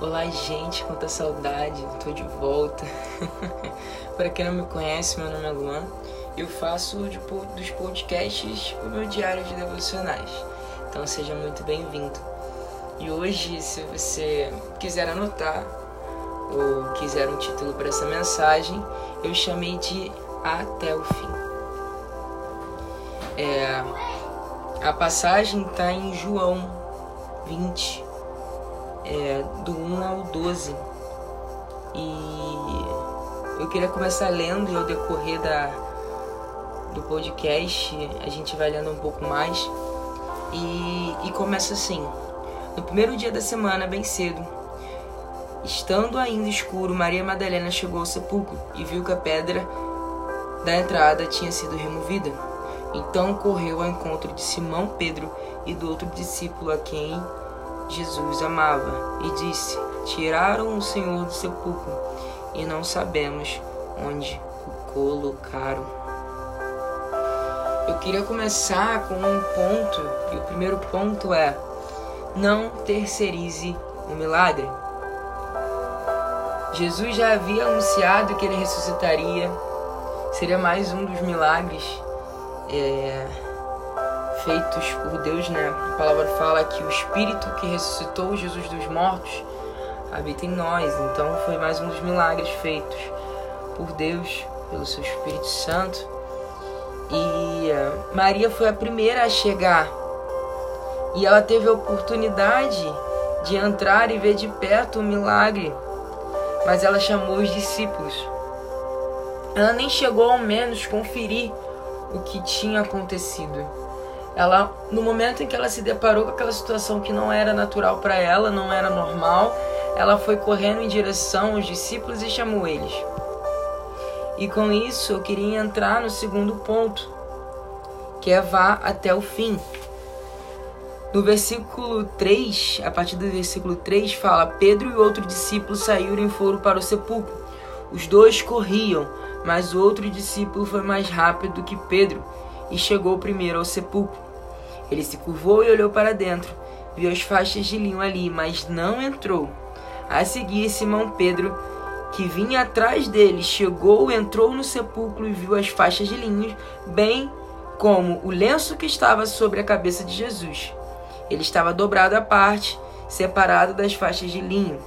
Olá, gente, quanta saudade, tô de volta. Para quem não me conhece, meu nome é Luan. Eu faço dos podcasts o meu diário de devocionais. Então seja muito bem-vindo. E hoje, se você quiser anotar ou quiser um título para essa mensagem, eu chamei de Até o Fim. É, a passagem está em João 20, é, do 1 ao 12. E eu queria começar lendo e ao decorrer da, do podcast a gente vai lendo um pouco mais. E, e começa assim: No primeiro dia da semana, bem cedo, estando ainda escuro, Maria Madalena chegou ao sepulcro e viu que a pedra da entrada tinha sido removida. Então correu ao encontro de Simão Pedro e do outro discípulo a quem Jesus amava, e disse: Tiraram o Senhor do sepulcro e não sabemos onde o colocaram. Eu queria começar com um ponto, e o primeiro ponto é: não terceirize o milagre. Jesus já havia anunciado que ele ressuscitaria, seria mais um dos milagres. É feitos por Deus, né? A palavra fala que o Espírito que ressuscitou Jesus dos mortos habita em nós. Então foi mais um dos milagres feitos por Deus, pelo seu Espírito Santo. E uh, Maria foi a primeira a chegar. E ela teve a oportunidade de entrar e ver de perto o milagre. Mas ela chamou os discípulos. Ela nem chegou ao menos conferir o que tinha acontecido ela no momento em que ela se deparou com aquela situação que não era natural para ela, não era normal, ela foi correndo em direção aos discípulos e chamou eles. E com isso eu queria entrar no segundo ponto, que é vá até o fim. No versículo 3, a partir do versículo 3, fala: Pedro e outro discípulo saíram e foram para o sepulcro. Os dois corriam, mas o outro discípulo foi mais rápido que Pedro e chegou primeiro ao sepulcro. Ele se curvou e olhou para dentro. Viu as faixas de linho ali, mas não entrou. A seguir, Simão Pedro, que vinha atrás dele, chegou, entrou no sepulcro e viu as faixas de linho, bem como o lenço que estava sobre a cabeça de Jesus. Ele estava dobrado à parte, separado das faixas de linho.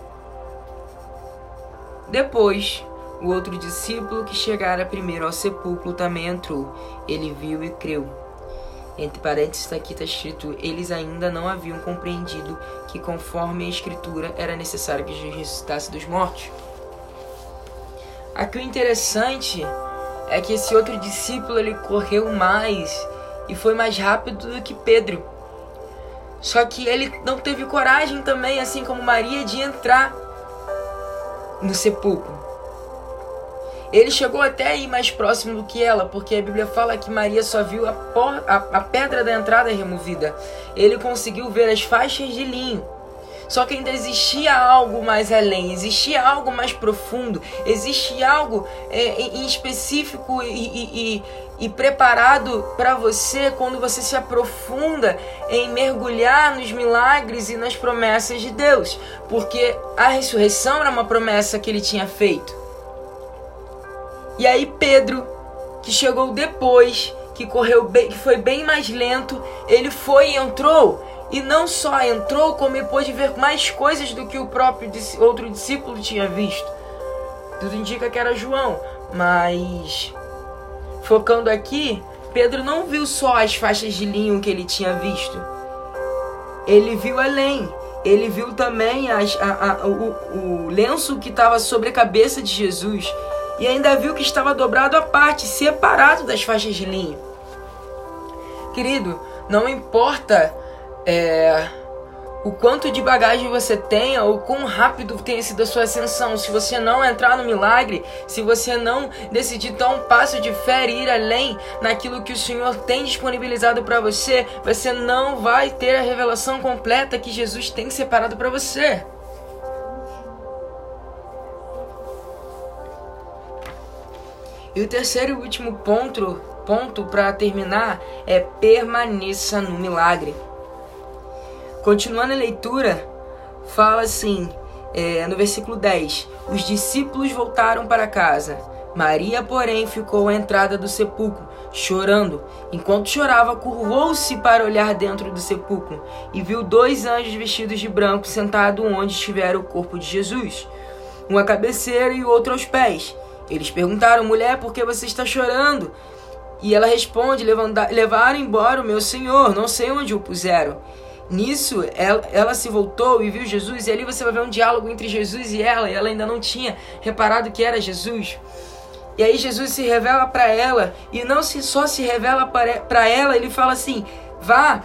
Depois, o outro discípulo que chegara primeiro ao sepulcro também entrou. Ele viu e creu. Entre parênteses aqui está escrito: eles ainda não haviam compreendido que, conforme a Escritura, era necessário que Jesus ressuscitasse dos mortos. Aqui o interessante é que esse outro discípulo ele correu mais e foi mais rápido do que Pedro. Só que ele não teve coragem também, assim como Maria, de entrar no sepulcro. Ele chegou até aí mais próximo do que ela, porque a Bíblia fala que Maria só viu a, por, a, a pedra da entrada removida. Ele conseguiu ver as faixas de linho. Só que ainda existia algo mais além, existia algo mais profundo, existia algo é, em específico e, e, e, e preparado para você quando você se aprofunda em mergulhar nos milagres e nas promessas de Deus, porque a ressurreição era uma promessa que ele tinha feito. E aí Pedro, que chegou depois, que correu bem, que foi bem mais lento, ele foi e entrou. E não só entrou, como pôde ver mais coisas do que o próprio outro discípulo tinha visto. Tudo indica que era João, mas focando aqui, Pedro não viu só as faixas de linho que ele tinha visto. Ele viu além. Ele viu também as, a, a, o, o lenço que estava sobre a cabeça de Jesus e ainda viu que estava dobrado à parte, separado das faixas de linho. Querido, não importa é, o quanto de bagagem você tenha ou quão rápido tenha sido a sua ascensão, se você não entrar no milagre, se você não decidir dar um passo de fé e ir além naquilo que o Senhor tem disponibilizado para você, você não vai ter a revelação completa que Jesus tem separado para você. E o terceiro e último ponto, ponto para terminar é permaneça no milagre. Continuando a leitura, fala assim: é, no versículo 10: Os discípulos voltaram para casa. Maria, porém, ficou à entrada do sepulcro, chorando. Enquanto chorava, curvou-se para olhar dentro do sepulcro e viu dois anjos vestidos de branco sentados onde estivera o corpo de Jesus, um à cabeceira e outro aos pés. Eles perguntaram, mulher, por que você está chorando? E ela responde: Levaram embora o meu senhor, não sei onde o puseram. Nisso, ela, ela, se voltou e viu Jesus, e ali você vai ver um diálogo entre Jesus e ela, e ela ainda não tinha reparado que era Jesus. E aí Jesus se revela para ela, e não se, só se revela para ela, ele fala assim: vá,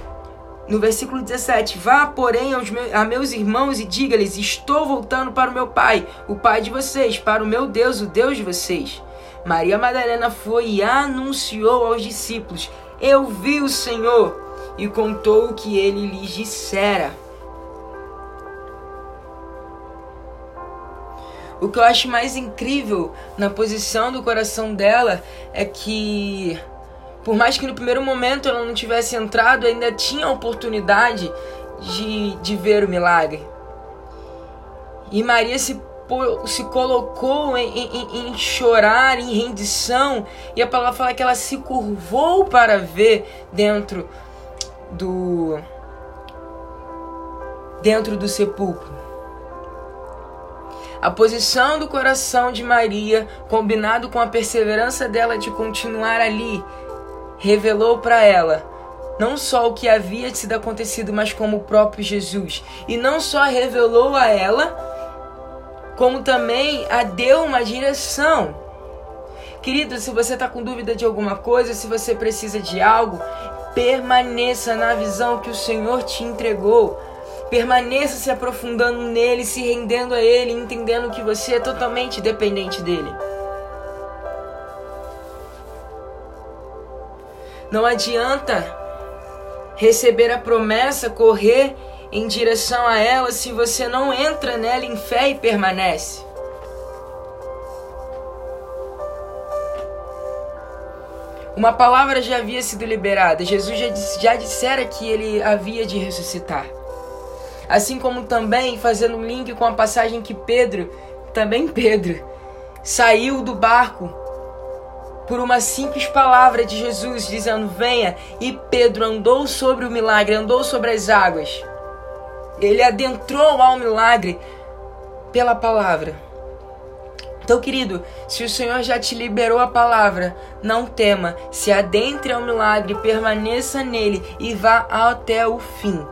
no versículo 17: Vá, porém, aos meus, a meus irmãos e diga-lhes: Estou voltando para o meu Pai, o Pai de vocês, para o meu Deus, o Deus de vocês. Maria Madalena foi e anunciou aos discípulos: Eu vi o Senhor, e contou o que ele lhes dissera. O que eu acho mais incrível na posição do coração dela é que, por mais que no primeiro momento ela não tivesse entrado, ainda tinha a oportunidade de, de ver o milagre. E Maria se, se colocou em, em, em chorar, em rendição, e a palavra fala que ela se curvou para ver dentro do. dentro do sepulcro. A posição do coração de Maria, combinado com a perseverança dela de continuar ali, revelou para ela não só o que havia sido acontecido, mas como o próprio Jesus. E não só revelou a ela, como também a deu uma direção. Querido, se você está com dúvida de alguma coisa, se você precisa de algo, permaneça na visão que o Senhor te entregou. Permaneça se aprofundando nele, se rendendo a ele, entendendo que você é totalmente dependente dele. Não adianta receber a promessa, correr em direção a ela se você não entra nela em fé e permanece. Uma palavra já havia sido liberada. Jesus já, já dissera que ele havia de ressuscitar. Assim como também fazendo um link com a passagem que Pedro, também Pedro, saiu do barco por uma simples palavra de Jesus dizendo: Venha. E Pedro andou sobre o milagre, andou sobre as águas. Ele adentrou ao milagre pela palavra. Então, querido, se o Senhor já te liberou a palavra, não tema, se adentre ao milagre, permaneça nele e vá até o fim.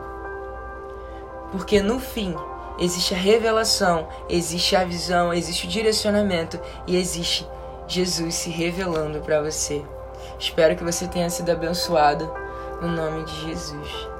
Porque no fim existe a revelação, existe a visão, existe o direcionamento e existe Jesus se revelando para você. Espero que você tenha sido abençoado no nome de Jesus.